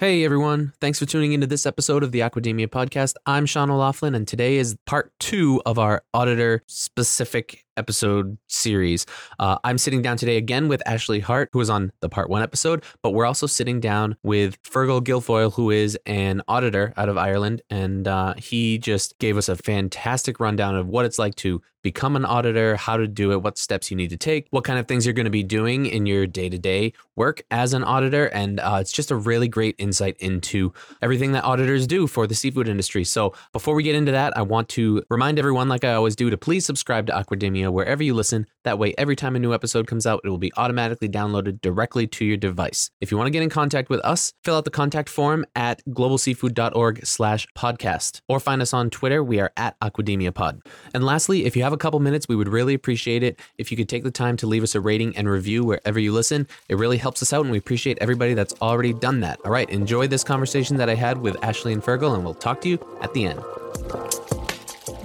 Hey everyone, thanks for tuning into this episode of the Aquademia podcast. I'm Sean O'Laughlin, and today is part two of our auditor specific episode series. Uh, I'm sitting down today again with Ashley Hart, who was on the part one episode, but we're also sitting down with Fergal Guilfoyle, who is an auditor out of Ireland. And uh, he just gave us a fantastic rundown of what it's like to become an auditor, how to do it, what steps you need to take, what kind of things you're going to be doing in your day to day work as an auditor. And uh, it's just a really great insight into everything that auditors do for the seafood industry. So before we get into that, I want to remind everyone, like I always do, to please subscribe to Aquademia wherever you listen. That way, every time a new episode comes out, it will be automatically downloaded directly to your device. If you want to get in contact with us, fill out the contact form at globalseafood.org slash podcast or find us on Twitter. We are at Aquademia Pod. And lastly, if you have a couple minutes, we would really appreciate it if you could take the time to leave us a rating and review wherever you listen. It really helps us out, and we appreciate everybody that's already done that. All right, enjoy this conversation that I had with Ashley and Fergal, and we'll talk to you at the end.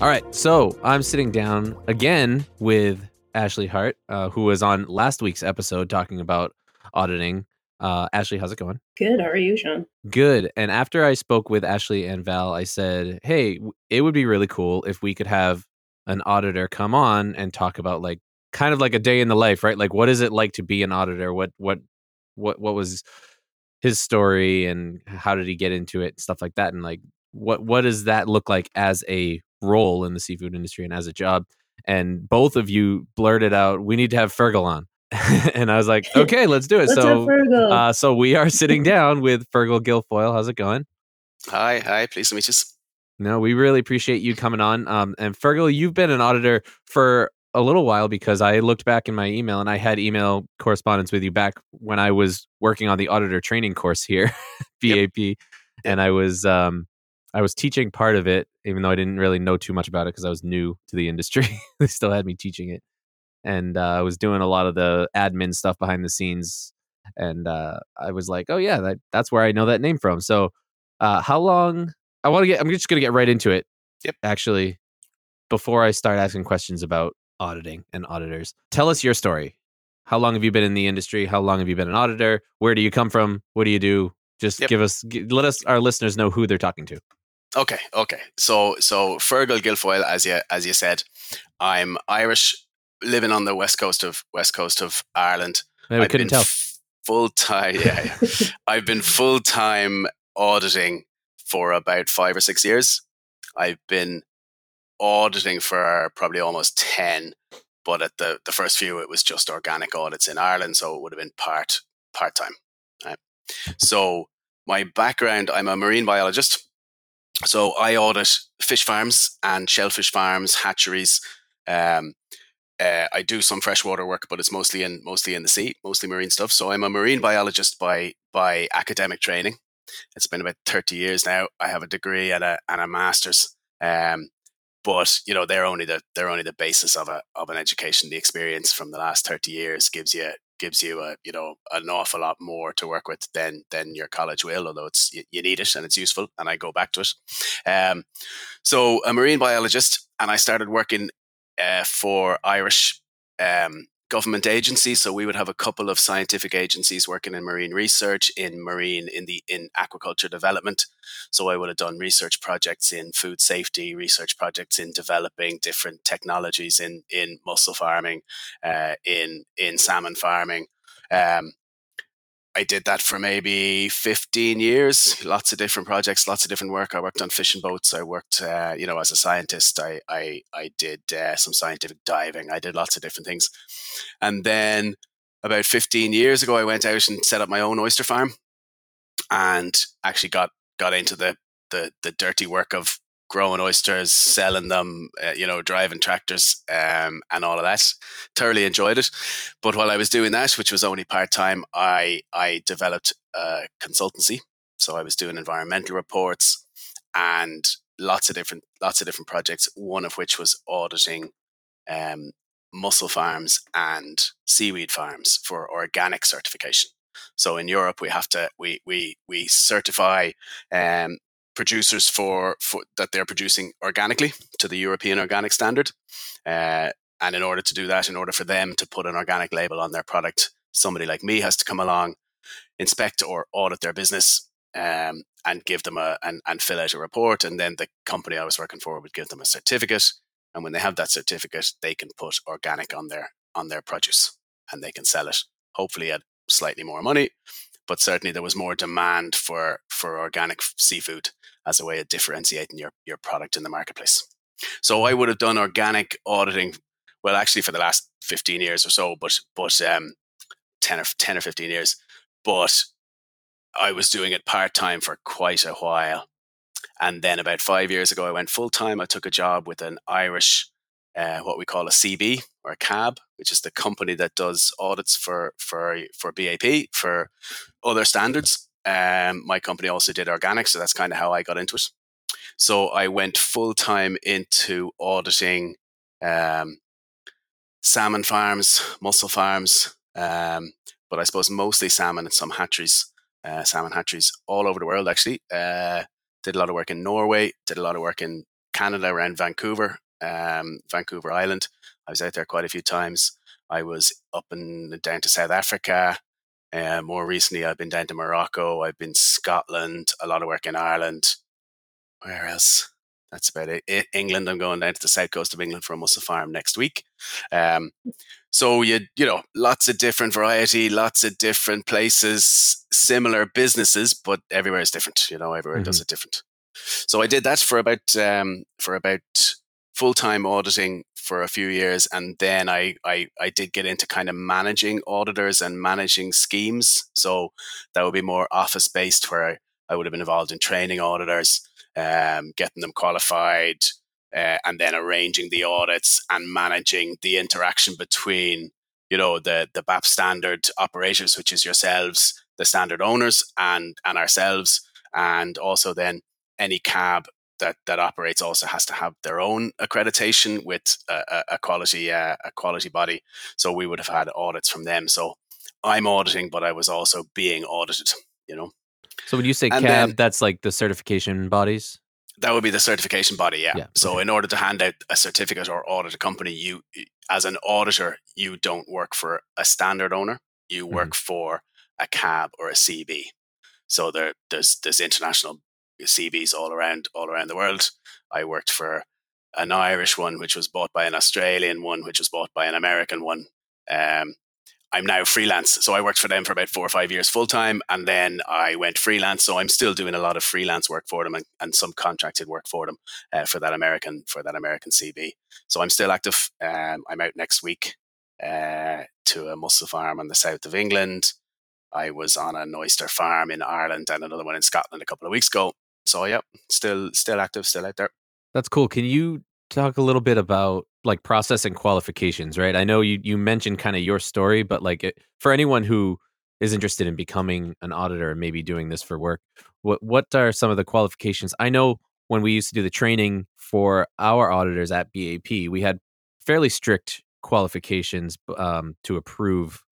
All right, so I'm sitting down again with Ashley Hart, uh, who was on last week's episode talking about auditing. Uh, Ashley, how's it going? Good. How are you, Sean? Good. And after I spoke with Ashley and Val, I said, "Hey, it would be really cool if we could have an auditor come on and talk about like kind of like a day in the life, right? Like, what is it like to be an auditor? What what what what was his story and how did he get into it? and Stuff like that, and like what what does that look like as a role in the seafood industry and as a job. And both of you blurted out, "We need to have Fergal on." and I was like, "Okay, let's do it." Let's so, uh, so we are sitting down with Fergal Guilfoyle. How's it going? Hi, hi. Pleased to meet you. No, we really appreciate you coming on. Um, and Fergal, you've been an auditor for a little while because I looked back in my email and I had email correspondence with you back when I was working on the auditor training course here, BAP, yep. and I was um, I was teaching part of it, even though I didn't really know too much about it because I was new to the industry. they still had me teaching it, and uh, I was doing a lot of the admin stuff behind the scenes. And uh, I was like, "Oh yeah, that, that's where I know that name from." So, uh, how long? I want to get. I'm just going to get right into it. Yep. Actually, before I start asking questions about auditing and auditors, tell us your story. How long have you been in the industry? How long have you been an auditor? Where do you come from? What do you do? Just yep. give us, let us, our listeners know who they're talking to. Okay, okay. So so Fergal Guilfoyle, as you as you said, I'm Irish, living on the west coast of west coast of Ireland. I couldn't tell. Full time, yeah. yeah. I've been full time auditing for about five or six years. I've been auditing for probably almost ten, but at the the first few, it was just organic audits in Ireland, so it would have been part part time. Right? So my background, I'm a marine biologist. So I audit fish farms and shellfish farms, hatcheries. Um, uh, I do some freshwater work, but it's mostly in mostly in the sea, mostly marine stuff. So I'm a marine biologist by by academic training. It's been about thirty years now. I have a degree and a and a master's. Um, but you know they're only the they're only the basis of a of an education. The experience from the last thirty years gives you gives you a you know an awful lot more to work with than than your college will although it's you, you need it and it's useful and i go back to it. Um, so a marine biologist and i started working uh, for irish um, government agencies. So we would have a couple of scientific agencies working in marine research in marine in the in aquaculture development. So i would have done research projects in food safety research projects in developing different technologies in in mussel farming uh, in in salmon farming. Um, I did that for maybe 15 years, lots of different projects, lots of different work. I worked on fishing boats. I worked, uh, you know, as a scientist. I, I, I did uh, some scientific diving. I did lots of different things. And then about 15 years ago, I went out and set up my own oyster farm and actually got, got into the, the, the dirty work of growing oysters, selling them, uh, you know, driving tractors, um, and all of that. Thoroughly enjoyed it. But while I was doing that, which was only part time, I I developed a consultancy. So I was doing environmental reports and lots of different lots of different projects. One of which was auditing um, mussel farms and seaweed farms for organic certification. So in Europe, we have to we we we certify um, producers for, for that they're producing organically to the European organic standard. Uh, and in order to do that, in order for them to put an organic label on their product, somebody like me has to come along, inspect or audit their business, um, and give them a and, and fill out a report. And then the company I was working for would give them a certificate. And when they have that certificate, they can put organic on their on their produce and they can sell it, hopefully at slightly more money. But certainly there was more demand for for organic seafood as a way of differentiating your, your product in the marketplace. So I would have done organic auditing, well, actually for the last 15 years or so, but, but um, 10, or, 10 or 15 years. But I was doing it part time for quite a while. And then about five years ago, I went full time. I took a job with an Irish, uh, what we call a CB or a CAB, which is the company that does audits for for for BAP for other standards. Um, my company also did organic, so that's kind of how I got into it. So I went full time into auditing um, salmon farms, mussel farms, um, but I suppose mostly salmon and some hatcheries, uh, salmon hatcheries all over the world. Actually, uh, did a lot of work in Norway, did a lot of work in Canada around Vancouver, um, Vancouver Island. I was out there quite a few times. I was up and down to South Africa, uh, more recently, I've been down to Morocco. I've been Scotland. A lot of work in Ireland. Where else? That's about it. England. I'm going down to the south coast of England for a mussel farm next week. Um, so you you know lots of different variety, lots of different places, similar businesses, but everywhere is different. You know, everywhere mm-hmm. does it different. So I did that for about um, for about full time auditing for a few years, and then I, I I did get into kind of managing auditors and managing schemes. So that would be more office based, where I, I would have been involved in training auditors, um, getting them qualified, uh, and then arranging the audits and managing the interaction between you know the the BAP standard operators, which is yourselves, the standard owners, and and ourselves, and also then any cab that that operates also has to have their own accreditation with a, a quality uh, a quality body. So we would have had audits from them. So I'm auditing, but I was also being audited. You know. So when you say and CAB, then, that's like the certification bodies. That would be the certification body, yeah. yeah so okay. in order to hand out a certificate or audit a company, you as an auditor, you don't work for a standard owner. You work mm-hmm. for a CAB or a CB. So there, there's there's international CBs all around all around the world. I worked for an Irish one, which was bought by an Australian one, which was bought by an American one. Um, I'm now freelance, so I worked for them for about four or five years full time, and then I went freelance. So I'm still doing a lot of freelance work for them and, and some contracted work for them uh, for that American for that American CB. So I'm still active. Um, I'm out next week uh, to a mussel farm on the south of England. I was on an oyster farm in Ireland and another one in Scotland a couple of weeks ago so yeah, still still active, still out there. That's cool. Can you talk a little bit about like process and qualifications? Right. I know you you mentioned kind of your story, but like it, for anyone who is interested in becoming an auditor and maybe doing this for work, what what are some of the qualifications? I know when we used to do the training for our auditors at BAP, we had fairly strict qualifications um, to approve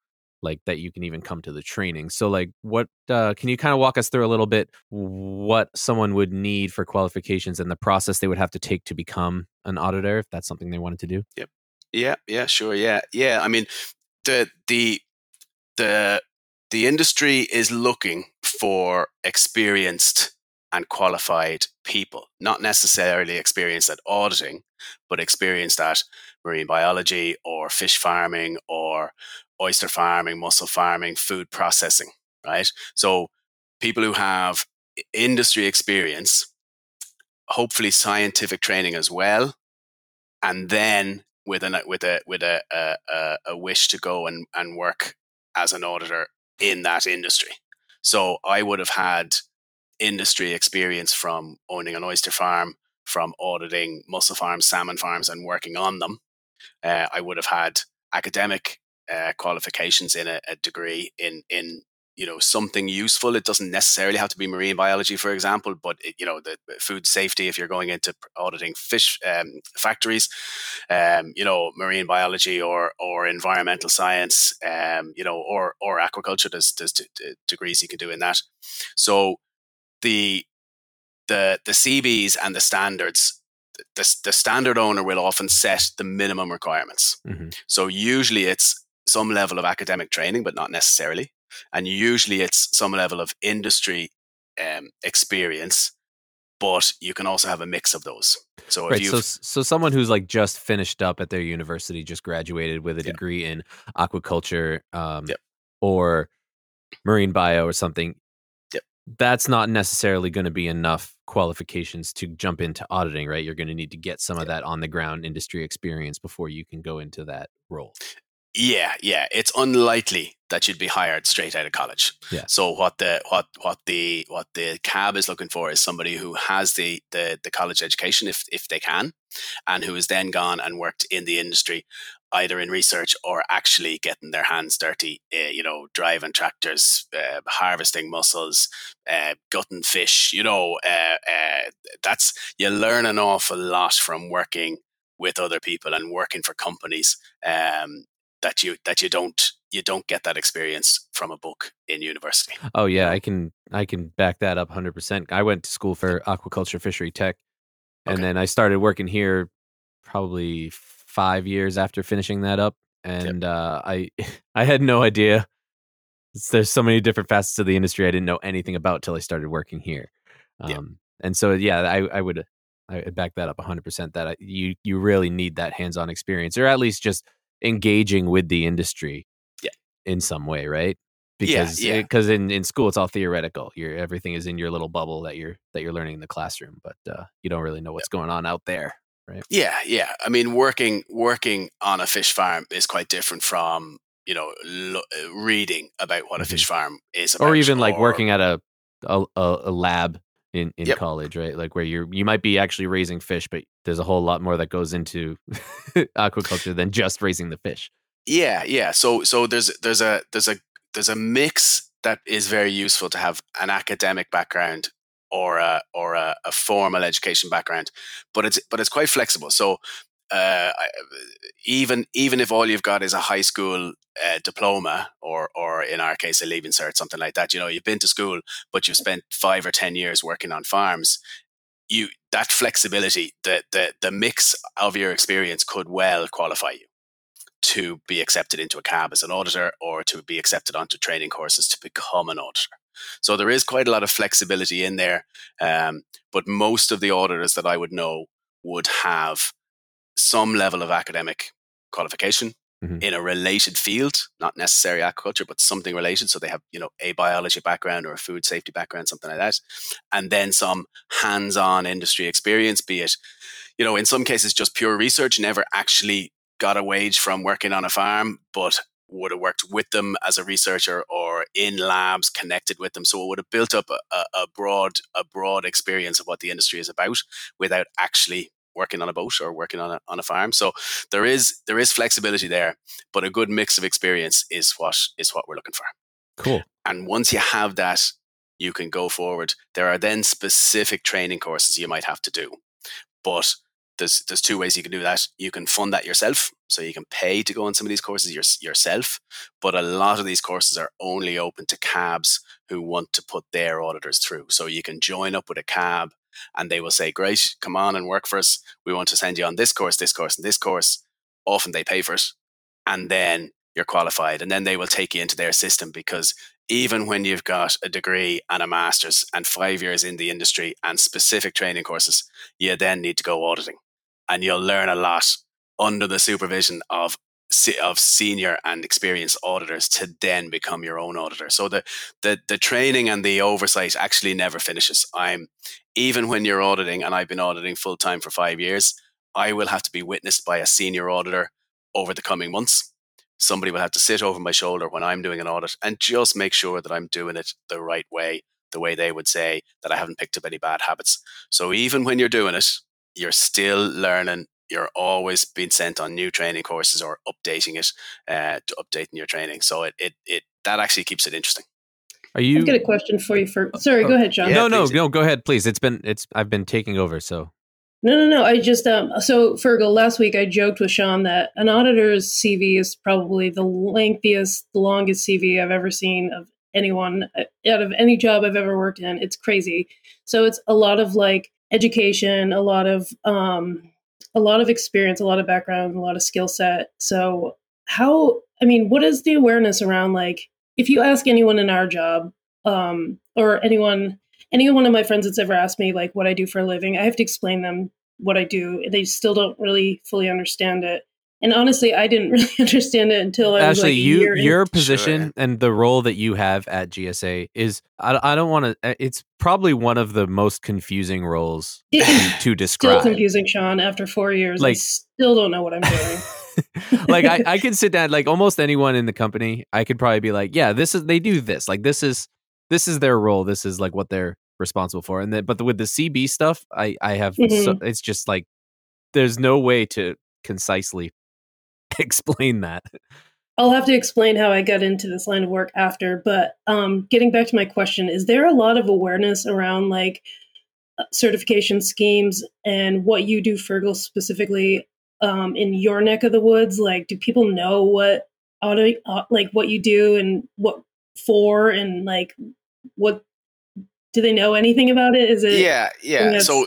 like that you can even come to the training. So like what uh, can you kind of walk us through a little bit what someone would need for qualifications and the process they would have to take to become an auditor if that's something they wanted to do? Yep. Yeah yeah sure yeah yeah i mean the the the the industry is looking for experienced and qualified people not necessarily experienced at auditing but experienced at marine biology or fish farming or oyster farming, mussel farming, food processing, right? So people who have industry experience, hopefully scientific training as well, and then with a with a with a a, a wish to go and, and work as an auditor in that industry. So I would have had industry experience from owning an oyster farm, from auditing mussel farms, salmon farms, and working on them. Uh, I would have had academic uh, qualifications in a, a, degree in in you know something useful. It doesn't necessarily have to be marine biology for example but it, you know the food safety if you're going into auditing fish um, factories um, you know marine biology or or environmental science um, you know or or aquaculture there's, there's degrees you can do in that. So the the the cbs and the standards the, the standard owner will often set the minimum requirements. Mm-hmm. so usually it's some level of academic training but not necessarily. And usually it's some level of industry um, experience but you can also have a mix of those. So right, so so someone who's like just finished up at their university just graduated with a degree in aquaculture um, or marine bio or something that's not necessarily going to be enough qualifications to jump into auditing right? You're going to need to get some of that on the ground industry experience before you can go into that role yeah, yeah. It's unlikely that you'd be hired straight out of college. Yeah. So what the what what the what the cab is looking for is somebody who has the the, the college education if if they can, and who has then gone and worked in the industry, either in research or actually getting their hands dirty. Uh, you know, driving tractors, uh, harvesting mussels, uh, gutting fish. You know, that's you learn an awful lot from working with other people and working for companies um, that you that you don't you don't get that experience from a book in university. Oh yeah, I can I can back that up 100%. I went to school for aquaculture fishery tech and okay. then I started working here probably 5 years after finishing that up and yep. uh, I I had no idea there's so many different facets of the industry I didn't know anything about till I started working here. Um, yep. and so yeah, I I would I back that up 100% that I, you you really need that hands-on experience or at least just engaging with the industry yeah. in some way, right? Because yeah, because yeah. in, in school it's all theoretical. Your everything is in your little bubble that you're that you're learning in the classroom, but uh, you don't really know what's yeah. going on out there, right? Yeah, yeah. I mean, working working on a fish farm is quite different from you know lo- uh, reading about what mm-hmm. a fish farm is, or even like working at a a, a lab in in yep. college, right? Like where you're you might be actually raising fish, but there's a whole lot more that goes into aquaculture than just raising the fish. Yeah, yeah. So so there's there's a there's a there's a mix that is very useful to have an academic background or a or a, a formal education background, but it's but it's quite flexible. So uh, even even if all you've got is a high school uh, diploma or or in our case a leaving cert something like that you know you've been to school but you've spent five or ten years working on farms you that flexibility the the the mix of your experience could well qualify you to be accepted into a cab as an auditor or to be accepted onto training courses to become an auditor. So there is quite a lot of flexibility in there um, but most of the auditors that i would know would have some level of academic qualification mm-hmm. in a related field, not necessarily aquaculture, but something related. So they have, you know, a biology background or a food safety background, something like that. And then some hands on industry experience, be it, you know, in some cases just pure research, never actually got a wage from working on a farm, but would have worked with them as a researcher or in labs connected with them so it would have built up a, a, broad a broad experience of what the industry is about without actually working on a boat or working on a, on a farm. So there is there is flexibility there, but a good mix of experience is what is what we're looking for. Cool. And once you have that, you can go forward. There are then specific training courses you might have to do, but there's there's two ways you can do that. You can fund that yourself, so you can pay to go on some of these courses your, yourself. But a lot of these courses are only open to cabs who want to put their auditors through. So you can join up with a cab and they will say, Great, come on and work for us. We want to send you on this course, this course, and this course. Often they pay for it. And then you're qualified. And then they will take you into their system because even when you've got a degree and a master's and five years in the industry and specific training courses, you then need to go auditing. And you'll learn a lot under the supervision of of senior and experienced auditors to then become your own auditor. So the the the training and the oversight actually never finishes. I'm even when you're auditing, and I've been auditing full time for five years, I will have to be witnessed by a senior auditor over the coming months. Somebody will have to sit over my shoulder when I'm doing an audit and just make sure that I'm doing it the right way, the way they would say that I haven't picked up any bad habits. So even when you're doing it, you're still learning you're always being sent on new training courses or updating it uh, to updating your training. So it, it it that actually keeps it interesting. Are you? I've got a question for you. For sorry, go ahead, Sean. Yeah, no, no, please. no. Go ahead, please. It's been it's. I've been taking over. So No, no, no. I just um. So Fergal, last week I joked with Sean that an auditor's CV is probably the lengthiest, the longest CV I've ever seen of anyone uh, out of any job I've ever worked in. It's crazy. So it's a lot of like education, a lot of um, a lot of experience, a lot of background, a lot of skill set. So how? I mean, what is the awareness around like if you ask anyone in our job, um, or anyone any one of my friends that's ever asked me like what I do for a living, I have to explain them what I do. They still don't really fully understand it. And honestly, I didn't really understand it until I was actually, like a you year in. your position yeah. and the role that you have at GSA is. I, I don't want to. It's probably one of the most confusing roles to, to still confusing, Sean. After four years, I still don't know what I'm doing. like I, I could sit down like almost anyone in the company i could probably be like yeah this is they do this like this is this is their role this is like what they're responsible for and then but with the cb stuff i i have so, Mhm. it's just like there's no way to concisely explain that I'll have to explain how I got into this line of work after. But um, getting back to my question, is there a lot of awareness around like uh, certification schemes and what you do, Fergal, specifically um, in your neck of the woods? Like, do people know what auto, uh, like what you do and what for, and like what do they know anything about it? Is it yeah, yeah. So,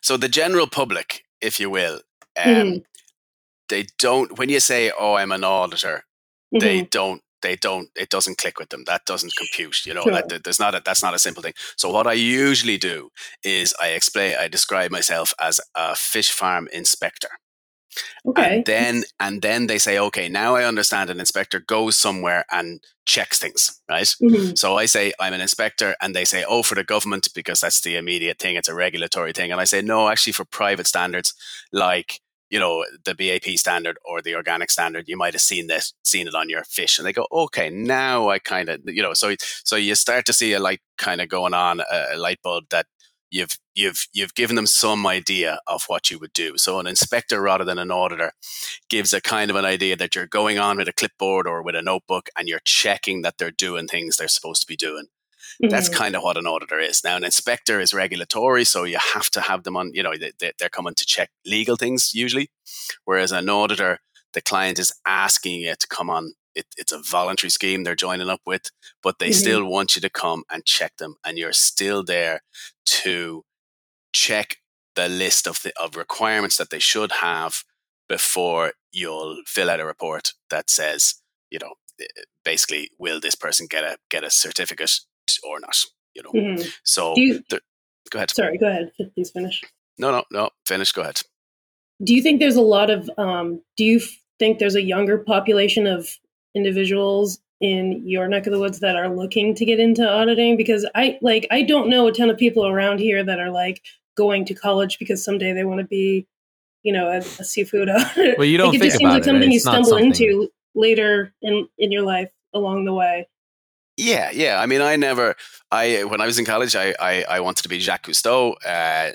so the general public, if you will, um, Mhm. They don't. When you say, "Oh, I'm an auditor," Mhm. they don't. They don't. It doesn't click with them. That doesn't compute. You know, Sure. that, there's not. A, that's not a simple thing. So what I usually do is I explain. I describe myself as a fish farm inspector. okay? And then and then they say, okay, now I understand an inspector goes somewhere and checks things, right? Mhm. So I say I'm an inspector, and they say, oh, for the government because that's the immediate thing. It's a regulatory thing, and I say no, actually for private standards like you know the BAP standard or the organic standard, you might have seen this, seen it on your fish, and they go, okay, now I kind of you know, so so you start to see a light kind of going on, a, a light bulb that you've you've you've given them some idea of what you would do. So an inspector rather than an auditor gives a kind of an idea that you're going on with a clipboard or with a notebook and you're checking that they're doing things they're supposed to be doing. That's Mhm. kind of what an auditor is. Now, an inspector is regulatory, so you have to have them on, you know, they, they- they're coming to check legal things usually. Whereas an auditor, the client is asking you to come on. It, it's a voluntary scheme they're joining up with, but they Mhm. still want you to come and check them. And you're still there to check the list of, the, of requirements that they should have before you'll fill out a report that says, you know, eh, basically, will this person get a get a certificate or not? You know, Mhm. so you, there- go ahead. sorry, go ahead. Please finish. No, no, no. Finish. Go ahead. do you think there's a lot of um, do you f- think there's a younger population of individuals in your neck of the woods that are looking to get into auditing because i like i don't know a ton of people around here that are like going to college because someday they want to be you know a, a seafood auditor Well, you don't like, it think just seems like it, something right? you stumble something- into later in in your life along the way Yeah, yeah. I mean, I never. I when I was in college, I I, I wanted to be Jacques Cousteau. Uh,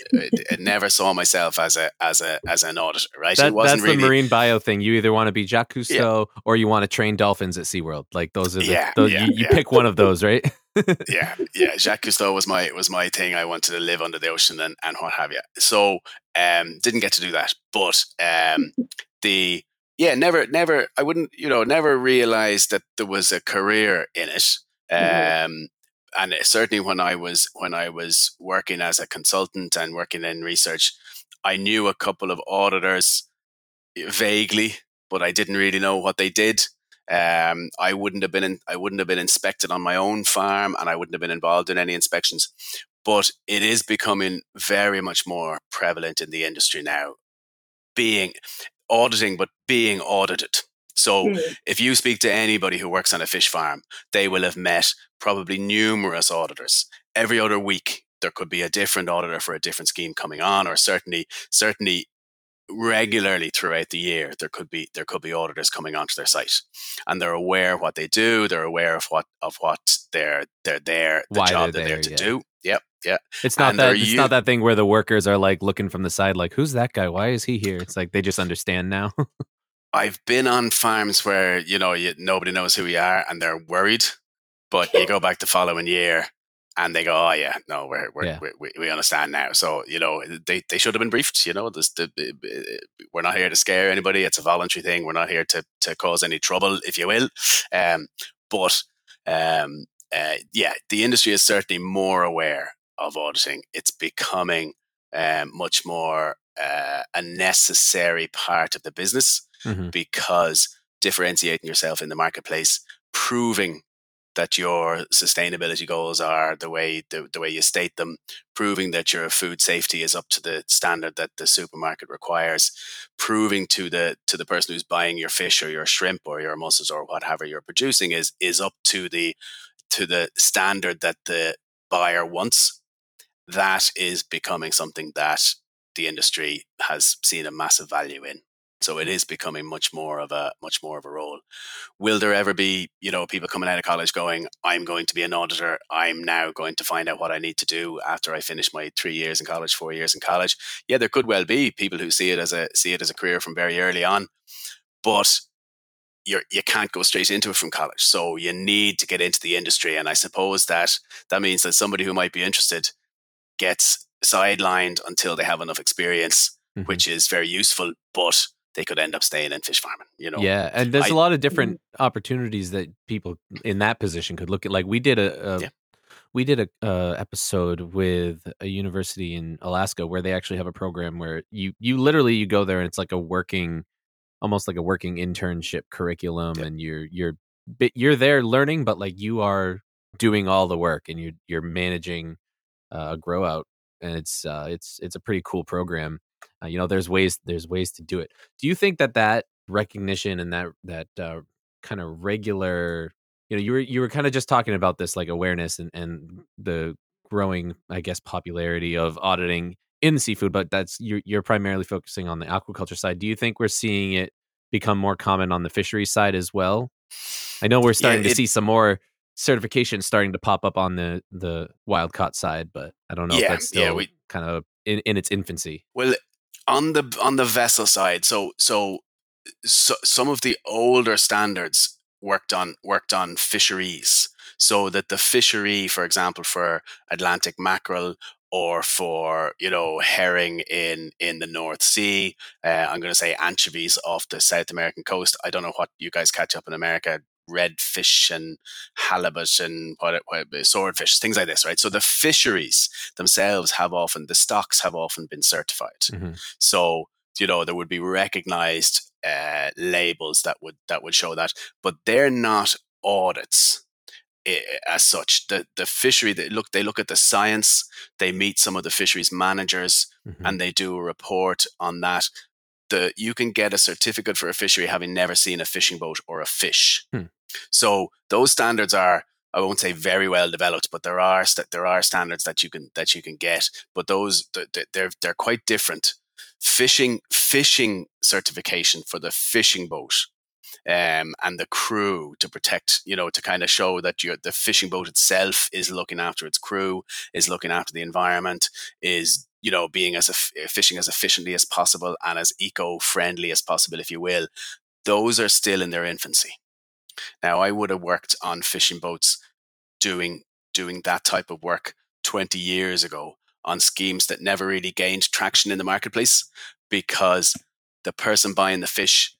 never saw myself as a as a as an auditor. Right? that, it wasn't that's really. the marine bio thing you either want to be jacques cousteau or you want to train dolphins at seaworld like those are the, Yeah, those, yeah, you, you yeah. pick one of those right yeah, yeah. Jacques Cousteau was my was my thing. I wanted to live under the ocean and, and what have you. So um, didn't get to do that, but um, the yeah, never, never. I wouldn't, you know, never realized that there was a career in it. Mhm. Um, and certainly when I was when I was working as a consultant and working in research, I knew a couple of auditors vaguely, but I didn't really know what they did. Um, I wouldn't have been in, I wouldn't have been inspected on my own farm, and I wouldn't have been involved in any inspections. But it is becoming very much more prevalent in the industry now, being auditing, but being audited. So Mm. if you speak to anybody who works on a fish farm, they will have met probably numerous auditors. Every other week, there could be a different auditor for a different scheme coming on, or certainly, certainly regularly throughout the year, there could be there could be auditors coming onto their site, and they're aware of what they do. They're aware of what of what they're they're there, the Why job they're they're there, to yeah. do. Yep, yeah. it's not And that it's u- not that thing where the workers are like looking from the side like who's that guy why is he here it's like they just understand now I've been on farms where you know you, nobody knows who we are and they're worried, but you go back the following year and they go, oh yeah, no, we're, we're, Yeah. we we we understand now. So you know, they, they should have been briefed. You know, this, the, we're not here to scare anybody. It's a voluntary thing. We're not here to to cause any trouble, if you will. Um, but um, uh, yeah, the industry is certainly more aware of auditing. It's becoming um, much more uh, a necessary part of the business Mhm. because differentiating yourself in the marketplace, proving that your sustainability goals are the way the, the way you state them, proving that your food safety is up to the standard that the supermarket requires, proving to the to the person who's buying your fish or your shrimp or your mussels or whatever you're producing is is up to the to the standard that the buyer wants. That is becoming something that the industry has seen a massive value in. So it is becoming much more of a much more of a role. Will there ever be, you know, people coming out of college going, I'm going to be an auditor. I'm now going to find out what I need to do after I finish my three years in college, four years in college. Yeah, there could well be people who see it as a see it as a career from very early on. But you're, you can't go straight into it from college. So you need to get into the industry. And I suppose that that means that somebody who might be interested gets sidelined until they have enough experience, Mhm. which is very useful, but they could end up staying in fish farming, you know? Yeah, and there's I- a lot of different opportunities that people in that position could look at. Like we did a, a Yeah. we did a uh, episode with a university in Alaska where they actually have a program where you you literally you go there and it's like a working, almost like a working internship curriculum, Yeah. and you're you're bit you're there learning, but like you are doing all the work and you're you're managing uh, a grow out, and it's uh, it's it's a pretty cool program. Uh, you know, there's ways there's ways to do it. Do you think that that recognition and that that uh, kind of regular, you know, you were you were kind of just talking about this like awareness and and the growing, I guess, popularity of auditing in seafood, but that's you're you're primarily focusing on the aquaculture side. Do you think we're seeing it become more common on the fishery side as well? I know we're starting to it- see some more certifications starting to pop up on the the wild caught side, but I don't know if Yeah, that's yeah, still we- kind of in, in its infancy. Well, on the on the vessel side, so so so some of the older standards worked on worked on fisheries, so that the fishery, for example, for Atlantic mackerel or for you know herring in in the North Sea, uh, I'm going to say anchovies off the South American coast. I don't know what you guys catch up in America. Redfish and halibut and what, what swordfish, things like this, right? So the fisheries themselves have often the stocks have often been certified. Mhm. So you know there would be recognized uh, labels that would that would show that, but they're not audits eh, as such. The the fishery they look they look at the science. They meet some of the fisheries managers Mhm. and they do a report on that. The you can get a certificate for a fishery having never seen a fishing boat or a fish. Hmm. So those standards are I won't say very well developed, but there are st- there are standards that you can that you can get. But those th- th- they're they're quite different. Fishing fishing certification for the fishing boat um, and the crew to protect, you know, to kind of show that your the fishing boat itself is looking after its crew, is looking after the environment, is you know being as fishing as efficiently as possible and as eco friendly as possible, if you will. Those are still in their infancy. Now, I would have worked on fishing boats doing doing that type of work 20 years ago on schemes that never really gained traction in the marketplace because the person buying the fish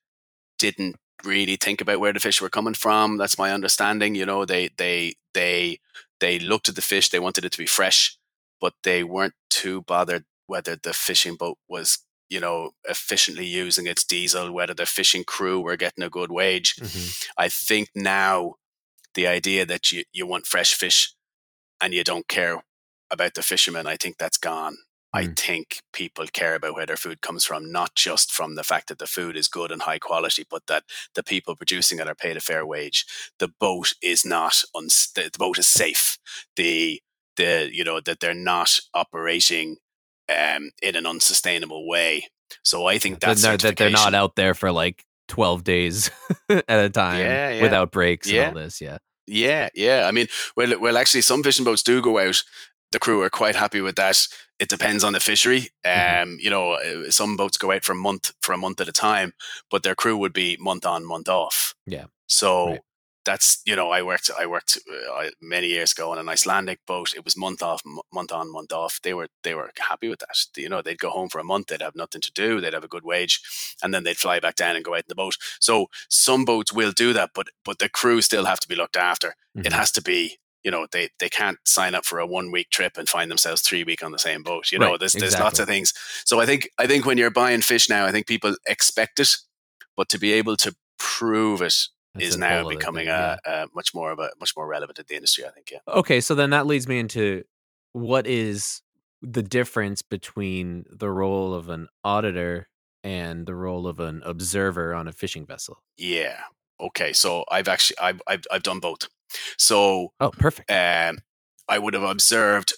didn't really think about where the fish were coming from that's my understanding you know they they they they looked at the fish they wanted it to be fresh but they weren't too bothered whether the fishing boat was you know efficiently using its diesel whether the fishing crew were getting a good wage Mhm. I think now the idea that you, you want fresh fish and you don't care about the fishermen, I think that's gone. I Mm. think people care about where their food comes from, not just from the fact that the food is good and high quality, but that the people producing it are paid a fair wage. The boat is not uns- the boat is safe. The the you know that they're not operating um, in an unsustainable way. So I think that that's they're, that they're not out there for like 12 days at a time Yeah, yeah. without breaks Yeah. and all this. Yeah. Yeah, yeah. I mean, well, well, actually, some fishing boats do go out. The crew are quite happy with that. It depends on the fishery. Um, Mhm. you know, uh, some boats go out for a month for a month at a time, but their crew would be month on, month off. Yeah. So, Right. That's you know I worked I worked uh, many years ago on an Icelandic boat. It was month off, month on, month off. They were they were happy with that. You know, they'd go home for a month. They'd have nothing to do. They'd have a good wage, and then they'd fly back down and go out in the boat. So some boats will do that, but but the crew still have to be looked after. Mm-hmm. It has to be you know they they can't sign up for a one week trip and find themselves three week on the same boat you know right, there's there's exactly. lots of things so i think i think when you're buying fish now i think people expect it but to be able to prove it that's is now becoming thing, a, yeah. a, much more of a much more relevant in the industry. I think. Yeah. Okay, so then that leads me into what is the difference between the role of an auditor and the role of an observer on a fishing vessel. Yeah. Okay. So I've actually I've I've, I've done both. So oh, perfect. Um, I would have observed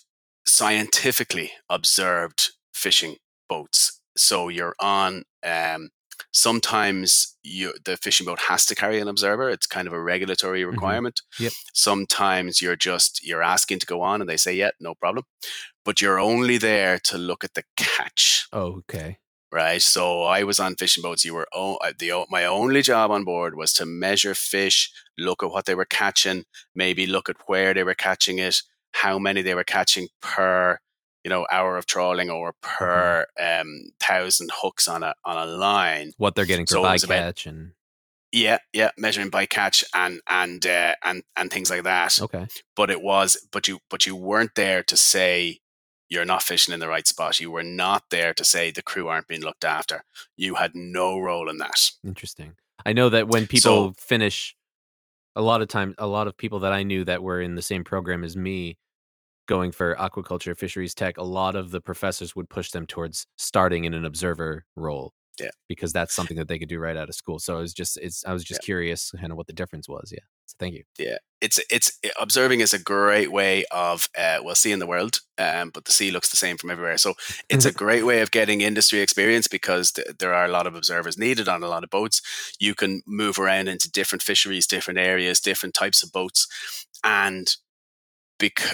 scientifically observed fishing boats. So you're on um, Sometimes you, the fishing boat has to carry an observer. It's kind of a regulatory mm-hmm. requirement. Mm-hmm. Yep. Sometimes you're just you're asking to go on, and they say, "Yeah, no problem," but you're only there to look at the catch. Oh, okay. Right. So I was on fishing boats. You were oh, the my only job on board was to measure fish, look at what they were catching, maybe look at where they were catching it, how many they were catching per you know hour of trawling or mm-hmm. per um, thousand hooks on a on a line. What they're getting for so bycatch about, and yeah, yeah, measuring bycatch and and uh, and and things like that. Okay, but it was but you but you weren't there to say you're not fishing in the right spot. You were not there to say the crew aren't being looked after. You had no role in that. Interesting. I know that when people so, finish, a lot of times, a lot of people that I knew that were in the same program as me going for aquaculture, fisheries tech, a lot of the professors would push them towards starting in an observer role. Yeah. Because that's something that they could do right out of school. So I was just it's I was just yeah. curious kind of what the difference was. Yeah. So thank you. Yeah. It's it's eh, observing is a great way of uh well seeing the world, um, but the sea looks the same from everywhere. So it's a great way of getting industry experience because th- there are a lot of observers needed on a lot of boats. You can move around into different fisheries, different areas, different types of boats, and because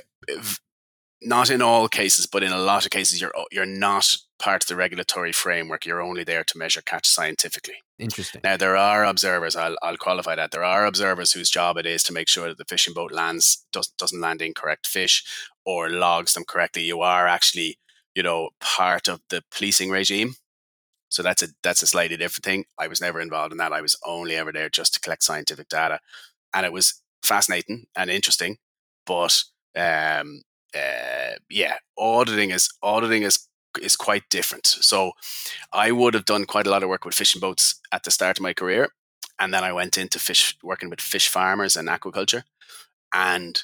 not in all cases, but in a lot of cases, you're you're not part of the regulatory framework. You're only there to measure catch scientifically. Interesting. Now there are observers. I'll, I'll qualify that. There are observers whose job it is to make sure that the fishing boat lands doesn't doesn't land incorrect fish or logs them correctly. You are actually, you know, part of the policing regime. So that's a that's a slightly different thing. I was never involved in that. I was only ever there just to collect scientific data, and it was fascinating and interesting, but um, uh, yeah, auditing is auditing is is quite different. So I would have done quite a lot of work with fishing boats at the start of my career, and then I went into fish working with fish farmers and aquaculture, and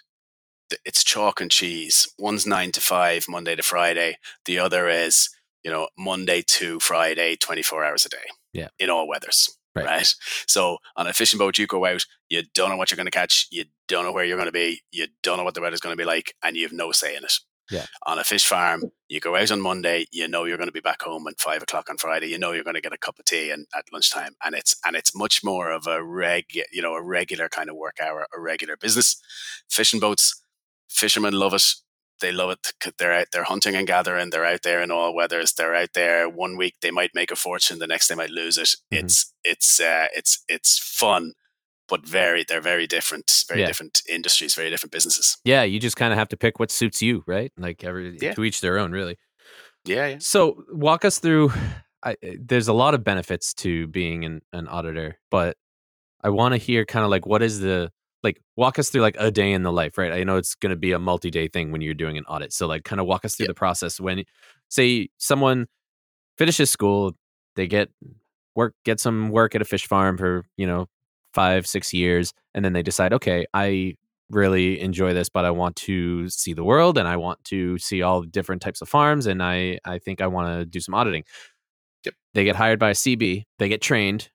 it's chalk and cheese. One's nine to five, Monday to Friday. The other is you know Monday to Friday, twenty four hours a day. Yeah, in all weathers. Right. right. So on a fishing boat, you go out, you don't know what you're going to catch, you don't know where you're going to be, you don't know what the weather's going to be like, and you have no say in it. Yeah. On a fish farm, you go out on Monday, you know you're going to be back home at five o'clock on Friday. You know you're going to get a cup of tea and at lunchtime, and it's and it's much more of a reg, you know, a regular kind of work hour, a regular business. Fishing boats, fishermen love it they love it. They're out, they're hunting and gathering. They're out there in all weathers. They're out there. One week they might make a fortune. The next they might lose it. Mm-hmm. It's it's uh, it's it's fun, but very they're very different. Very yeah. different industries. Very different businesses. Yeah, you just kind of have to pick what suits you, right? Like every yeah. to each their own, really. Yeah, yeah. So walk us through. I, there's a lot of benefits to being an, an auditor, but I want to hear kind of like what is the like walk us through like a day in the life, right? I know it's going to be a multi-day thing when you're doing an audit. So like kind of walk us through the process when say someone finishes school, they get work get some work at a fish farm for, you know, 5 6 years and then they decide, "Okay, I really enjoy this, but I want to see the world and I want to see all different types of farms and I I think I want to do some auditing." Yep. They get hired by a CB, they get trained,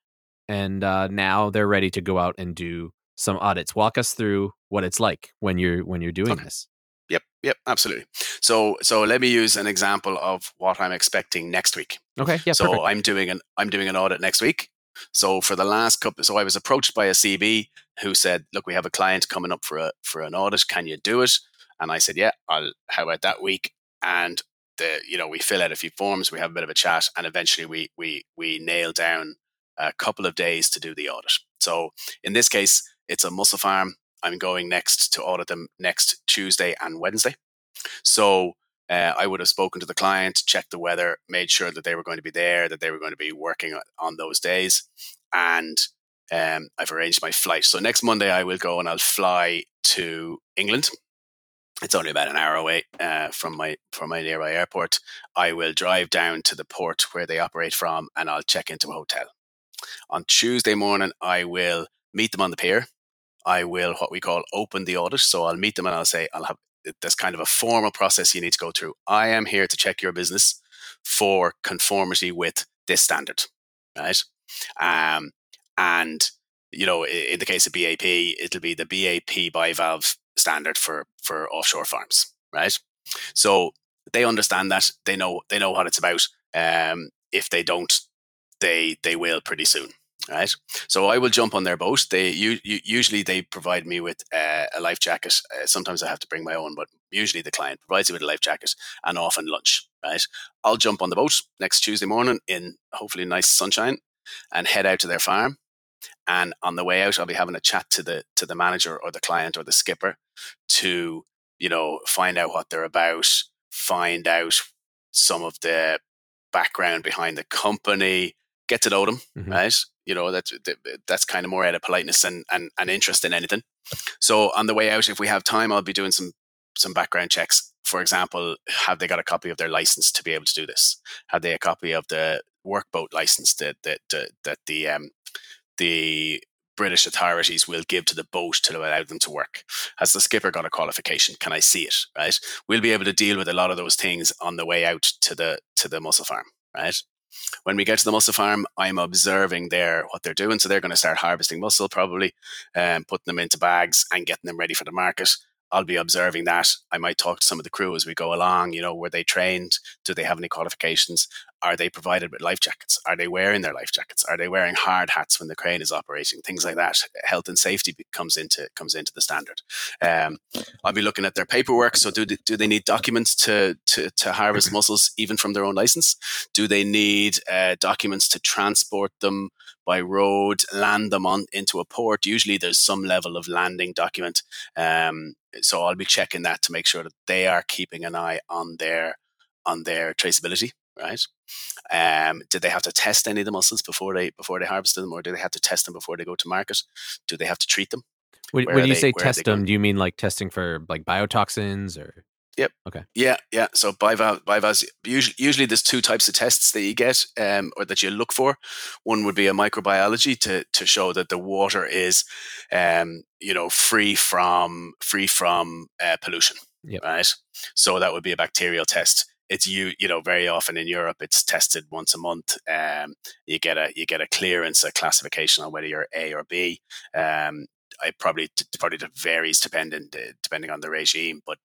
and uh, now they're ready to go out and do some audits. Walk us through what it's like when you're when you're doing okay. this. Yep, yep, absolutely. So so let me use an example of what I'm expecting next week. Okay, yeah. So perfect. I'm doing an I'm doing an audit next week. So for the last couple, so I was approached by a CB who said, "Look, we have a client coming up for a for an audit. Can you do it?" And I said, "Yeah, I'll. How about that week?" And the you know we fill out a few forms, we have a bit of a chat, and eventually we we we nail down a couple of days to do the audit. So in this case, It's a mussel farm. I'm going next to audit them next Tuesday and Wednesday. So uh, I would have spoken to the client, checked the weather, made sure that they were going to be there, that they were going to be working on those days, and um, I've arranged my flight. So next Monday I will go and I'll fly to England. It's only about an hour away uh, from my from my nearby airport. I will drive down to the port where they operate from, and I'll check into a hotel. On Tuesday morning, I will meet them on the pier. I will what we call open the audit. So I'll meet them and I'll say I'll have there's kind of a formal process you need to go through. I am here to check your business for conformity with this standard, right? Um, and you know, in the case of BAP, it'll be the BAP bivalve standard for for offshore farms, right? So they understand that they know they know what it's about. Um, if they don't, they they will pretty soon, right? So I will jump on their boat. They you, usually they provide me with uh, a life jacket. Uh, sometimes I have to bring my own, but usually the client provides you with a life jacket and often lunch. Right? I'll jump on the boat next Tuesday morning in hopefully nice sunshine and head out to their farm. And on the way out, I'll be having a chat to the to the manager or the client or the skipper to you know find out what they're about, find out some of the background behind the company, get to know them, mm-hmm. right? You know, that's that's kind of more out of politeness and, and, and interest than anything. So on the way out, if we have time, I'll be doing some some background checks. For example, have they got a copy of their license to be able to do this? Have they a copy of the workboat license that that that, that the um, the British authorities will give to the boat to allow them to work. Has the skipper got a qualification? Can I see it? Right. We'll be able to deal with a lot of those things on the way out to the to the mussel farm. Right. When we get to the mussel farm, I'm observing there what they're doing. So they're going to start harvesting mussel probably, and um, putting them into bags and getting them ready for the market. I'll be observing that. I might talk to some of the crew as we go along. You know, were they trained? Do they have any qualifications? Are they provided with life jackets? Are they wearing their life jackets? Are they wearing hard hats when the crane is operating? Things like that. Health and safety comes into comes into the standard. Um, I'll be looking at their paperwork. So do they, do they need documents to to, to harvest mussels even from their own license? Do they need uh, documents to transport them by road, land them on into a port? Usually, there's some level of landing document. Um, so I'll be checking that to make sure that they are keeping an eye on their on their traceability right? Um, did they have to test any of the mussels before they before they harvested them, or do they have to test them before they go to market? Do they have to treat them? When, when you they, say test them, do you mean like testing for like biotoxins or? Yep. Okay. Yeah, yeah. So bivalve, bivalves, usually, usually there's two types of tests that you get um, or that you look for. One would be a microbiology to to show that the water is, um, you know, free from free from uh, pollution. Yep. Right. So that would be a bacterial test it's you you know very often in Europe it's tested once a month. Um, you get a you get a clearance, a classification on whether you're A or B. Um, I probably probably varies depending depending on the regime, but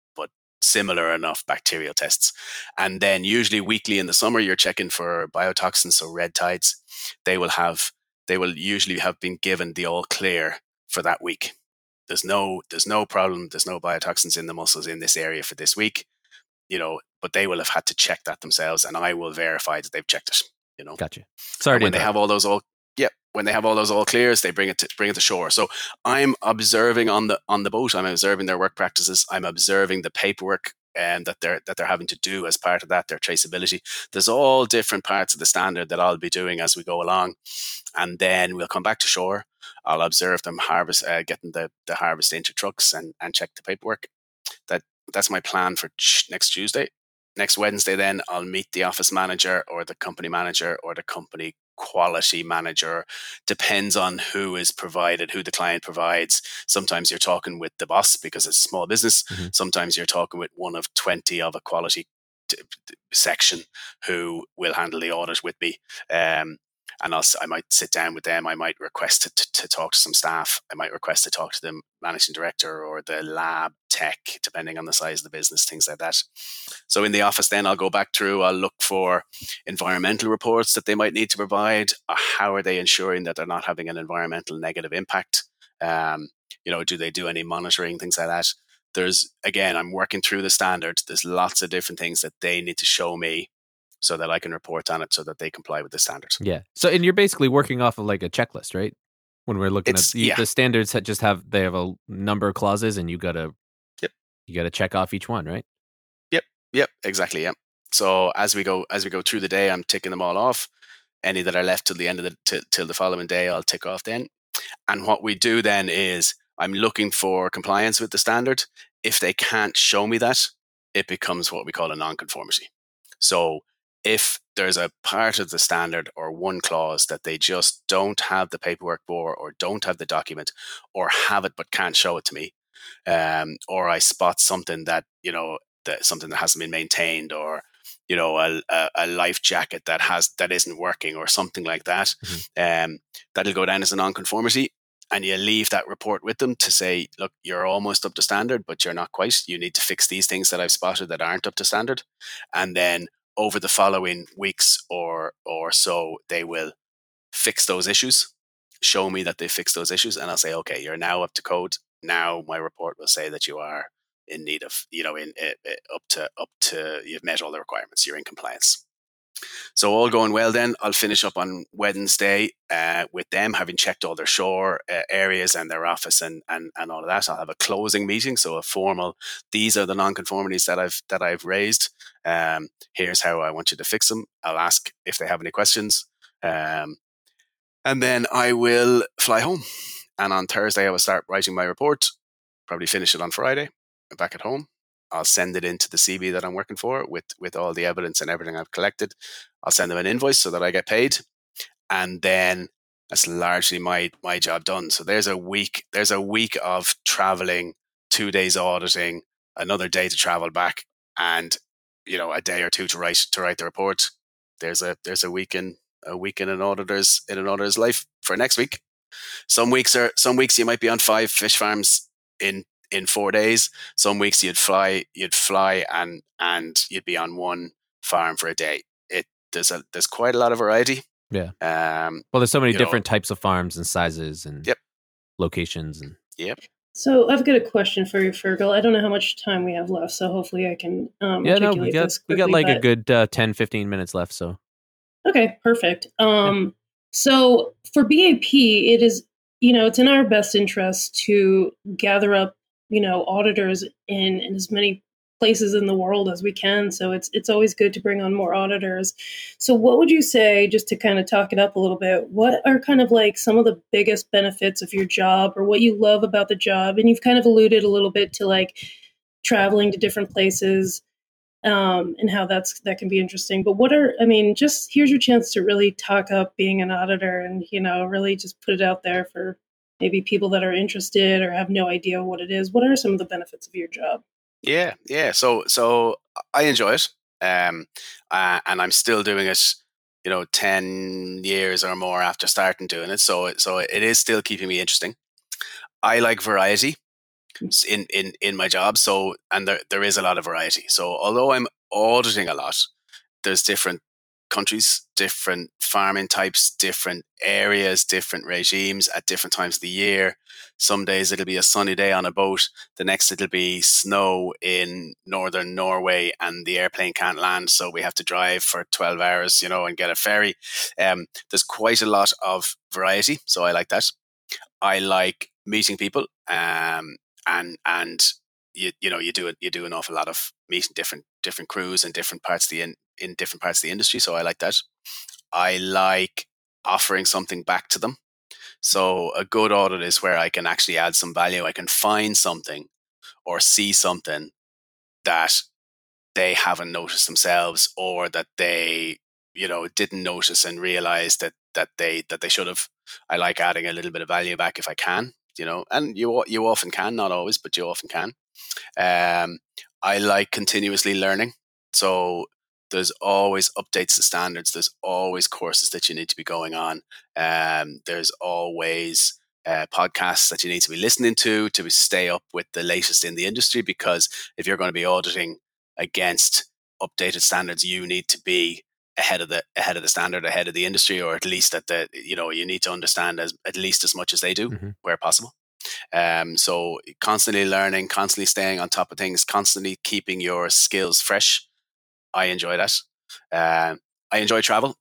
similar enough bacterial tests. And then usually weekly in the summer, you're checking for biotoxins, so red tides. They will have they will usually have been given the all clear for that week. There's no there's no problem. There's no biotoxins in the mussels in this area for this week you know, but they will have had to check that themselves, and I will verify that they've checked it. You know, gotcha. Sorry, when they have all those all yeah, when they have all those all clears, they bring it to bring it to shore. So I'm observing on the on the boat. I'm observing their work practices. I'm observing the paperwork and um, that they're that they're having to do as part of that their traceability. There's all different parts of the standard that I'll be doing as we go along, and then we'll come back to shore. I'll observe them harvest, uh, getting the the harvest into trucks and and check the paperwork. That that's my plan for next Tuesday. Next Wednesday, then I'll meet the office manager or the company manager or the company quality manager. Depends on who is provided, who the client provides. Sometimes you're talking with the boss because it's a small business. Mm-hmm. Sometimes you're talking with one of 20 of a quality t- t- section who will handle the audit with me. Um, and I'll, I might sit down with them. I might request to, to, to, talk to some staff. I might request to talk to the managing director or the lab tech, depending on the size of the business, things like that. So in the office, then I'll go back through. I'll look for environmental reports that they might need to provide. Uh, how are they ensuring that they're not having an environmental negative impact? Um, you know, do they do any monitoring, things like that? There's again, I'm working through the standards. There's lots of different things that they need to show me so that I can report on it so that they comply with the standards. Yeah. So, and you're basically working off of like a checklist, right? when we're looking It's- at the, yeah. the standards that just have they have a number of clauses and you gotta Yep. you gotta check off each one right Yep, Yep. exactly. Yep. So as we go as we go through the day, I'm ticking them all off. Any that are left till the end of the till, till the following day, I'll tick off then. And what we do then is I'm looking for compliance with the standard. If they can't show me that, it becomes what we call a non-conformity. So if there's a part of the standard or one clause that they just don't have the paperwork for or don't have the document or have it but can't show it to me um, or i spot something that you know that something that hasn't been maintained or you know a, a, a life jacket that has that isn't working or something like that um, that'll go down as a non-conformity and you leave that report with them to say look you're almost up to standard but you're not quite. You need to fix these things that i've spotted that aren't up to standard. And then over the following weeks or or so they will fix those issues show me that they fixed those issues and i'll say okay you're now up to code. Now my report will say that you are in need of you know in uh, uh, up to up to you've met all the requirements. You're in compliance so all going well then i'll finish up on wednesday uh, with them having checked all their shore uh, areas and their office and, and and all of that. I'll have a closing meeting so a formal these are the non-conformities that i've that i've raised. Um, here's how i want you to fix them. I'll ask if they have any questions. Um, and then i will fly home. And on thursday i will start writing my report probably finish it on friday back at home I'll send it into the CB that I'm working for with with all the evidence and everything I've collected. I'll send them an invoice so that I get paid, and then that's largely my my job done. So there's a week there's a week of traveling, two days auditing, another day to travel back, and you know a day or two to write to write the report. There's a there's a week in a week in an auditor's in an auditor's life for next week. Some weeks are some weeks you might be on five fish farms in in four days. Some weeks you'd fly, you'd fly, and and you'd be on one farm for a day. It there's a there's quite a lot of variety. Yeah. Um. well there's so many You know- different types of farms and sizes and Yep. locations and yep. So I've got a question for you, Fergal. I don't know how much time we have left, so hopefully I can um, yeah no we got this we got quickly, like a good uh, 10 15 minutes left so Okay, perfect. Um, so for BAP, it is you know it's in our best interest to gather up you know auditors in, in as many places in the world as we can. So it's it's always good to bring on more auditors. So what would you say, just to kind of talk it up a little bit? What are kind of like some of the biggest benefits of your job, or what you love about the job? And you've kind of alluded a little bit to like traveling to different places um, and how that's that can be interesting. But what are I mean, just here's your chance to really talk up being an auditor, and you know, really just put it out there for maybe people that are interested or have no idea what it is. What are some of the benefits of your job? Yeah. Yeah. So so I enjoy it. Um. Uh, and I'm still doing it. You know, ten years or more after starting doing it. So so it is still keeping me interesting. I like variety in in in my job. So and there there is a lot of variety. So although I'm auditing a lot, there's different countries, different farming types, different areas, different regimes at different times of the year. Some days it'll be a sunny day on a boat. The next it'll be snow in northern Norway and the airplane can't land. So we have to drive for 12 hours, you know, and get a ferry. Um, there's quite a lot of variety. So I like that. I like meeting people. Um, and, and you, you know, you do it, you do an awful lot of meeting different, different crews and different parts of the, in, in different parts of the industry. So I like that. I like offering something back to them. So a good audit is where I can actually add some value. I can find something or see something that they haven't noticed themselves or that they, you know, didn't notice and realize that that they that they should have. I like adding a little bit of value back if I can, you know, and you you often can, not always, but you often can. Um, I like continuously learning. So there's always updates to standards. There's always courses that you need to be going on. Um, there's always uh, podcasts that you need to be listening to to stay up with the latest in the industry. Because if you're going to be auditing against updated standards, you need to be ahead of the ahead of the standard, ahead of the industry, or at least at the you know you need to understand as at least as much as they do Mhm. where possible. Um, so constantly learning, constantly staying on top of things, constantly keeping your skills fresh. I enjoy that. Um, I enjoy travel.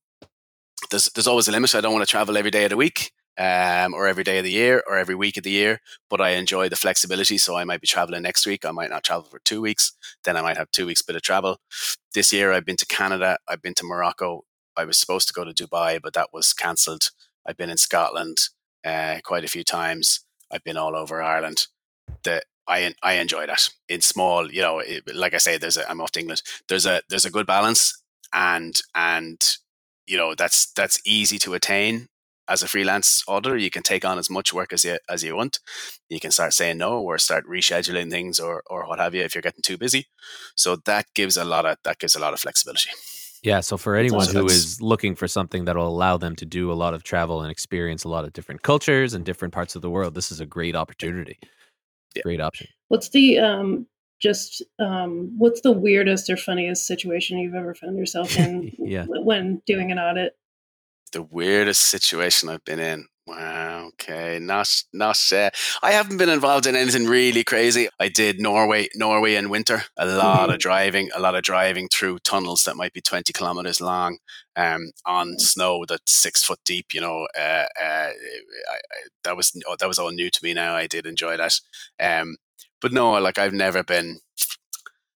There's there's always a limit. I don't want to travel every day of the week. um, or every day of the year or every week of the year, but I enjoy the flexibility. So I might be traveling next week. I might not travel for two weeks. Then I might have two weeks bit of travel. This year I've been to Canada. I've been to Morocco. I was supposed to go to Dubai, but that was cancelled. I've been in Scotland uh, quite a few times. I've been all over Ireland. The I I enjoy that in small. You know, it, like I say, there's a I'm off to England. There's a there's a good balance, and and you know that's that's easy to attain as a freelance auditor, you can take on as much work as you as you want. You can start saying no or start rescheduling things or or what have you if you're getting too busy. So that gives a lot of that gives a lot of flexibility. Yeah, so for anyone who is looking for something that will allow them to do a lot of travel and experience a lot of different cultures and different parts of the world, this is a great opportunity. Yeah. Great option. What's the um just um what's the weirdest or funniest situation you've ever found yourself in yeah. when doing an audit? the weirdest situation I've been in. Wow. Okay. Not not. Uh, I haven't been involved in anything really crazy. I did Norway, Norway in winter. A lot mm-hmm. of driving. A lot of driving through tunnels that might be twenty kilometers long, um, on snow that's six foot deep. You know, uh, uh, I, I, that was oh, that was all new to me. Now I did enjoy that. Um, but no, like I've never been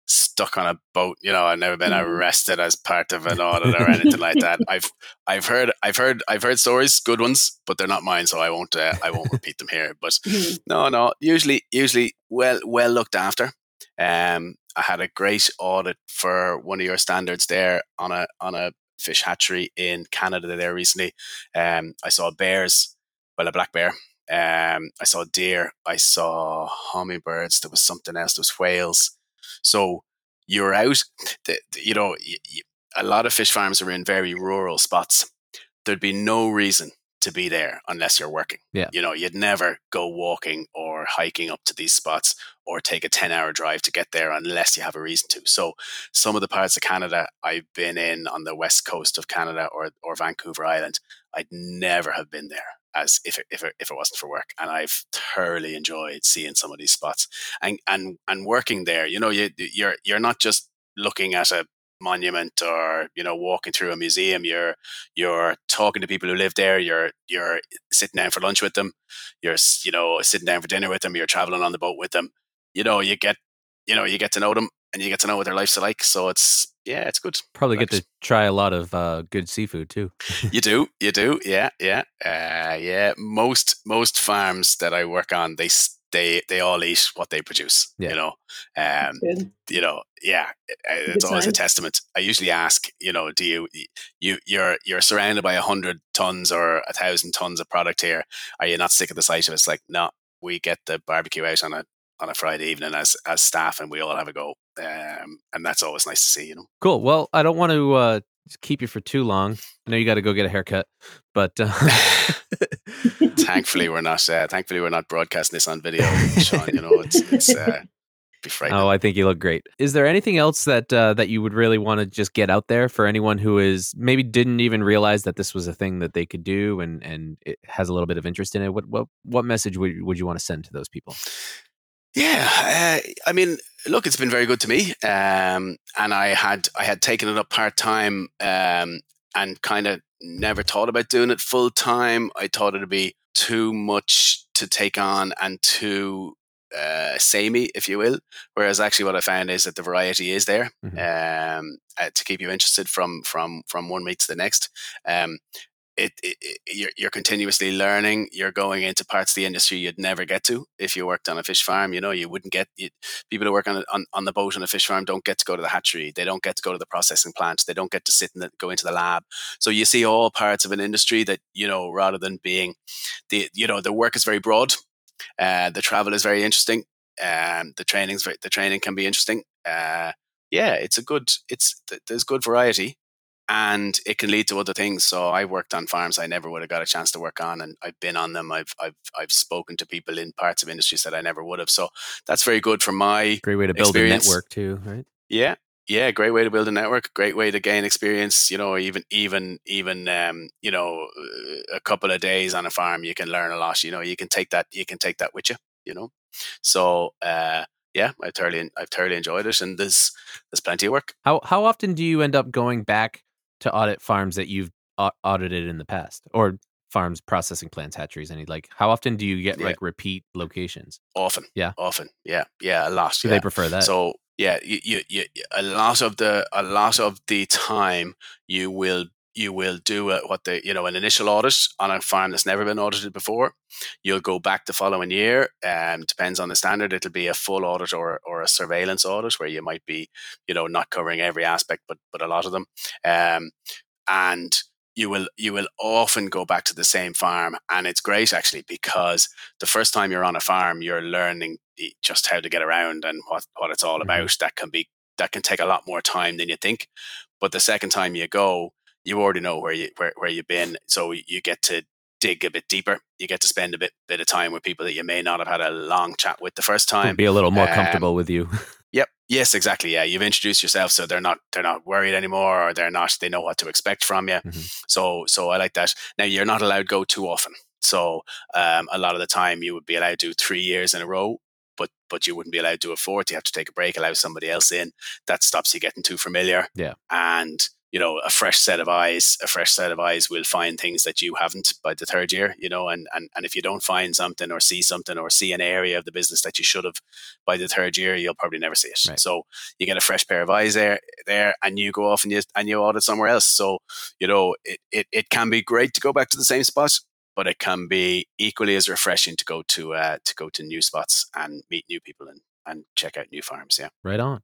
stuck on a boat. You know, I've never been mm-hmm. arrested as part of an audit or anything like that. I've I've heard I've heard I've heard stories, good ones, but they're not mine, so I won't uh, I won't repeat them here. But mm-hmm. no, no, usually usually well well looked after. Um, I had a great audit for one of your standards there on a on a fish hatchery in Canada there recently. Um, I saw bears, well, a black bear. Um, I saw deer. I saw hummingbirds. There was something else. There was whales. So you're out, the, the, you know, a lot of fish farms are in very rural spots. There'd be no reason to be there unless you're working. Yeah. You know, you'd never go walking or hiking up to these spots or take a 10 hour drive to get there unless you have a reason to. So some of the parts of Canada I've been in on the west coast of Canada or, or Vancouver Island, I'd never have been there as if it, if it, if it wasn't for work. And I've thoroughly enjoyed seeing some of these spots and and and working there. You know, you you're you're not just looking at a monument or you know walking through a museum. You're you're talking to people who live there. You're you're sitting down for lunch with them. You're you know sitting down for dinner with them. You're traveling on the boat with them. You know you get you know you get to know them and you get to know what their life's like so it's yeah, it's good. Probably get to try a lot of uh, good seafood too. you do, you do, yeah, yeah, uh, yeah. Most most farms that I work on, they they they all eat what they produce. Yeah. You know, um, you know, yeah. It's always a testament. I usually ask, you know, do you you you're you're surrounded by a hundred tons or a thousand tons of product here? Are you not sick of the sight of it? It's like, no, we get the barbecue out on a on a Friday evening as as staff, and we all have a go. Um, and that's always nice to see, you know. Cool. Well, I don't want to uh, keep you for too long. I know you got to go get a haircut, but uh... thankfully we're not. Uh, thankfully we're not broadcasting this on video, Sean. You know, it's it's. Uh, be frightening. Oh, I think you look great. Is there anything else that uh, that you would really want to just get out there for anyone who is maybe didn't even realize that this was a thing that they could do and and it has a little bit of interest in it? What what what message would would you want to send to those people? Yeah, uh, I mean, look, it's been very good to me, um, and I had I had taken it up part time um, and kind of never thought about doing it full time. I thought it'd be too much to take on and too uh, samey, if you will. Whereas actually, what I found is that the variety is there mm-hmm. um, uh, to keep you interested from from from one week to the next. Um, it, it, it, you're, you're continuously learning. You're going into parts of the industry you'd never get to if you worked on a fish farm. You know, you wouldn't get you, people who work on, on on the boat on a fish farm don't get to go to the hatchery. They don't get to go to the processing plant. They don't get to sit and go into the lab. So you see all parts of an industry that you know, rather than being the you know, the work is very broad. Uh, the travel is very interesting. Um, the training's the training can be interesting. Uh, yeah, it's a good. It's there's good variety and it can lead to other things. So I worked on farms I never would have got a chance to work on, and I've been on them. I've I've I've spoken to people in parts of industries that I never would have. So that's very good for my great way to build experience. a network too, right? Yeah, yeah, great way to build a network. Great way to gain experience. You know, even even even um, you know, uh, a couple of days on a farm, you can learn a lot. You know, you can take that you can take that with you. You know, so. uh yeah, I thoroughly I've thoroughly enjoyed it, and there's there's plenty of work. How how often do you end up going back to audit farms that you've audited in the past or farms, processing plants, hatcheries, any like how often do you get Yeah. like repeat locations? Often. Yeah. Often. Yeah. Yeah. A lot. Do yeah. they prefer that? So yeah, you, you, you, a lot of the a lot of the time you will you will do a, what the you know an initial audit on a farm that's never been audited before. You'll go back the following year. Um, depends on the standard. It'll be a full audit or or a surveillance audit where you might be you know not covering every aspect, but but a lot of them. Um, and you will you will often go back to the same farm, and it's great actually because the first time you're on a farm, you're learning just how to get around and what what it's all Mhm. about. That can be that can take a lot more time than you think. But the second time you go, you already know where you where, where you've been, so you get to dig a bit deeper. You get to spend a bit bit of time with people that you may not have had a long chat with the first time. be a little more um, comfortable with you. Yep. Yes, exactly. Yeah, you've introduced yourself, so they're not they're not worried anymore, or they're not they know what to expect from you. Mhm. So so I like that. Now you're not allowed to go too often. So um, a lot of the time you would be allowed to do three years in a row, but but you wouldn't be allowed to do a fourth. You have to take a break, allow somebody else in. That stops you getting too familiar. Yeah. And you know, a fresh set of eyes, a fresh set of eyes will find things that you haven't by the third year, you know, and, and, and if you don't find something or see something or see an area of the business that you should have by the third year, you'll probably never see it. Right. So you get a fresh pair of eyes there, there, and you go off and you and you audit somewhere else. So you know, it, it, it can be great to go back to the same spot, but it can be equally as refreshing to go to uh, to go to new spots and meet new people and and check out new farms. Yeah. Right on.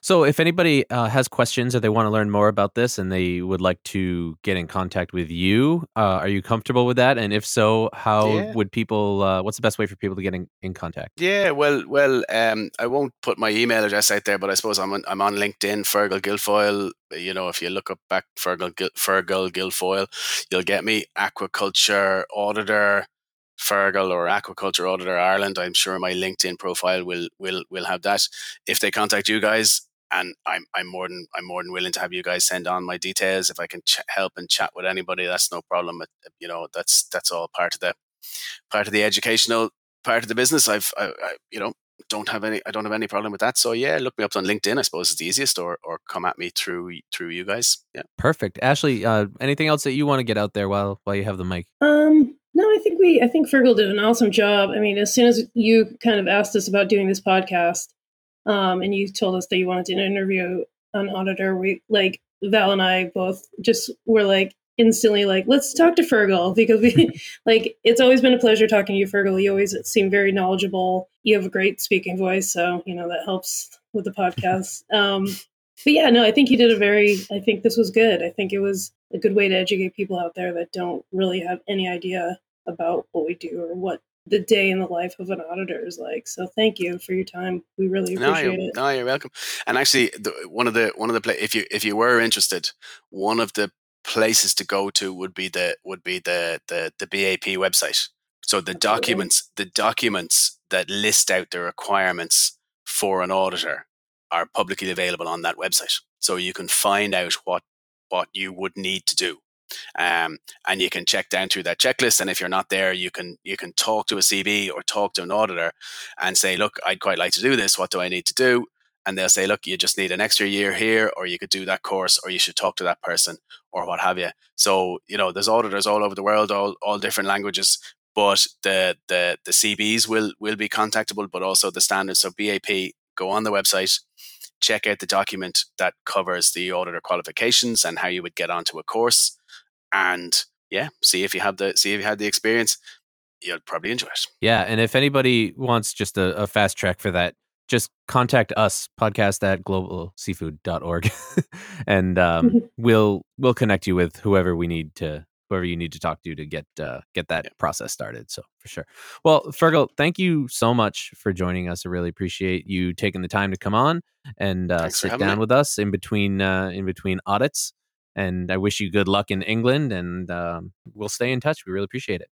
So, if anybody uh, has questions or they want to learn more about this and they would like to get in contact with you, uh, are you comfortable with that? And if so, how Yeah. would people? Uh, what's the best way for people to get in, in contact? Yeah, well, well, um, I won't put my email address out there, but I suppose I'm on, I'm on LinkedIn, Fergal Guilfoyle. You know, if you look up back Fergal Fergal Guilfoyle, you'll get me. Aquaculture auditor, Fergal or Aquaculture Auditor Ireland. I'm sure my LinkedIn profile will will will have that. If they contact you guys, and I'm I'm more than I'm more than willing to have you guys send on my details. If I can ch- help and chat with anybody, that's no problem. It- you know, that's that's all part of the part of the educational part of the business. I've I, I you know don't have any I don't have any problem with that. So yeah, look me up on LinkedIn. I suppose is the easiest, or or come at me through through you guys. Yeah. Perfect, Ashley. Uh, anything else that you want to get out there while while you have the mic? Um, no, I think we, I think Fergal did an awesome job. I mean, as soon as you kind of asked us about doing this podcast, um, and you told us that you wanted to interview an auditor, we like Val and I both just were like instantly like, let's talk to Fergal because we like it's always been a pleasure talking to you, Fergal. You always seem very knowledgeable. You have a great speaking voice, so you know that helps with the podcast. Um, but yeah, no, I think you did a very. I think this was good. I think it was a good way to educate people out there that don't really have any idea about what we do or what the day in the life of an auditor is like. So thank you for your time. We really No, appreciate you're, it. no, you're welcome. And actually, the, one of the one of the pla- if you if you were interested, one of the places to go to would be the would be the the the BAP website. So the Absolutely. documents the documents that list out the requirements for an auditor are publicly available on that website. So you can find out what what you would need to do. Um, and you can check down through that checklist. And if you're not there, you can you can talk to a CB or talk to an auditor and say, look, I'd quite like to do this. What do I need to do? And they'll say, look, you just need an extra year here, or you could do that course, or you should talk to that person, or what have you. So, you know, there's auditors all over the world, all, all different languages, but the, the, the CBs will, will be contactable, but also the standards. So BAP, go on the website, check out the document that covers the auditor qualifications and how you would get onto a course. And yeah, see if you have the, see if you had the experience. You'll probably enjoy it. Yeah, and if anybody wants just a, a fast track for that, just contact us podcast at globalseafood.org and um, we'll we'll connect you with whoever we need to whoever you need to talk to to get uh, get that Yeah. process started so for sure well fergal thank you so much for joining us i really appreciate you taking the time to come on and uh, sit down me. with us in between uh, in between audits and i wish you good luck in england and um, we'll stay in touch we really appreciate it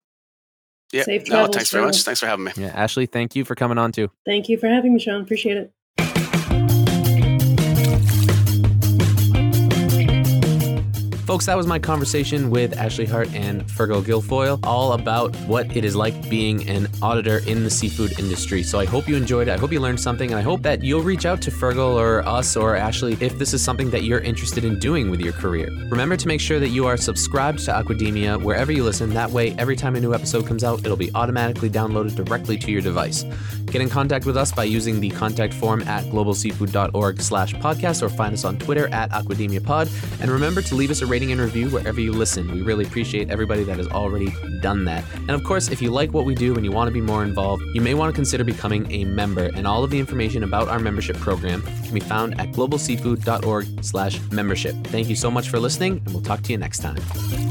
Yeah. Safe no, thanks very much. Thanks for having me. yeah ashley thank you for coming on too Thank you for having me, Sean. Appreciate it. Folks, that was my conversation with Ashley Hart and Fergal Guilfoyle, all about what it is like being an auditor in the seafood industry. So I hope you enjoyed it. I hope you learned something, and I hope that you'll reach out to Fergal or us or Ashley if this is something that you're interested in doing with your career. Remember to make sure that you are subscribed to Aquademia wherever you listen. That way, every time a new episode comes out, it'll be automatically downloaded directly to your device. Get in contact with us by using the contact form at globalseafood.org slash podcast or find us on Twitter at AquademiaPod. And remember to leave us a rating and review wherever you listen. We really appreciate everybody that has already done that. And of course, if you like what we do and you want to be more involved, you may want to consider becoming a member. And all of the information about our membership program can be found at globalseafood.org slash membership. Thank you so much for listening, and we'll talk to you next time.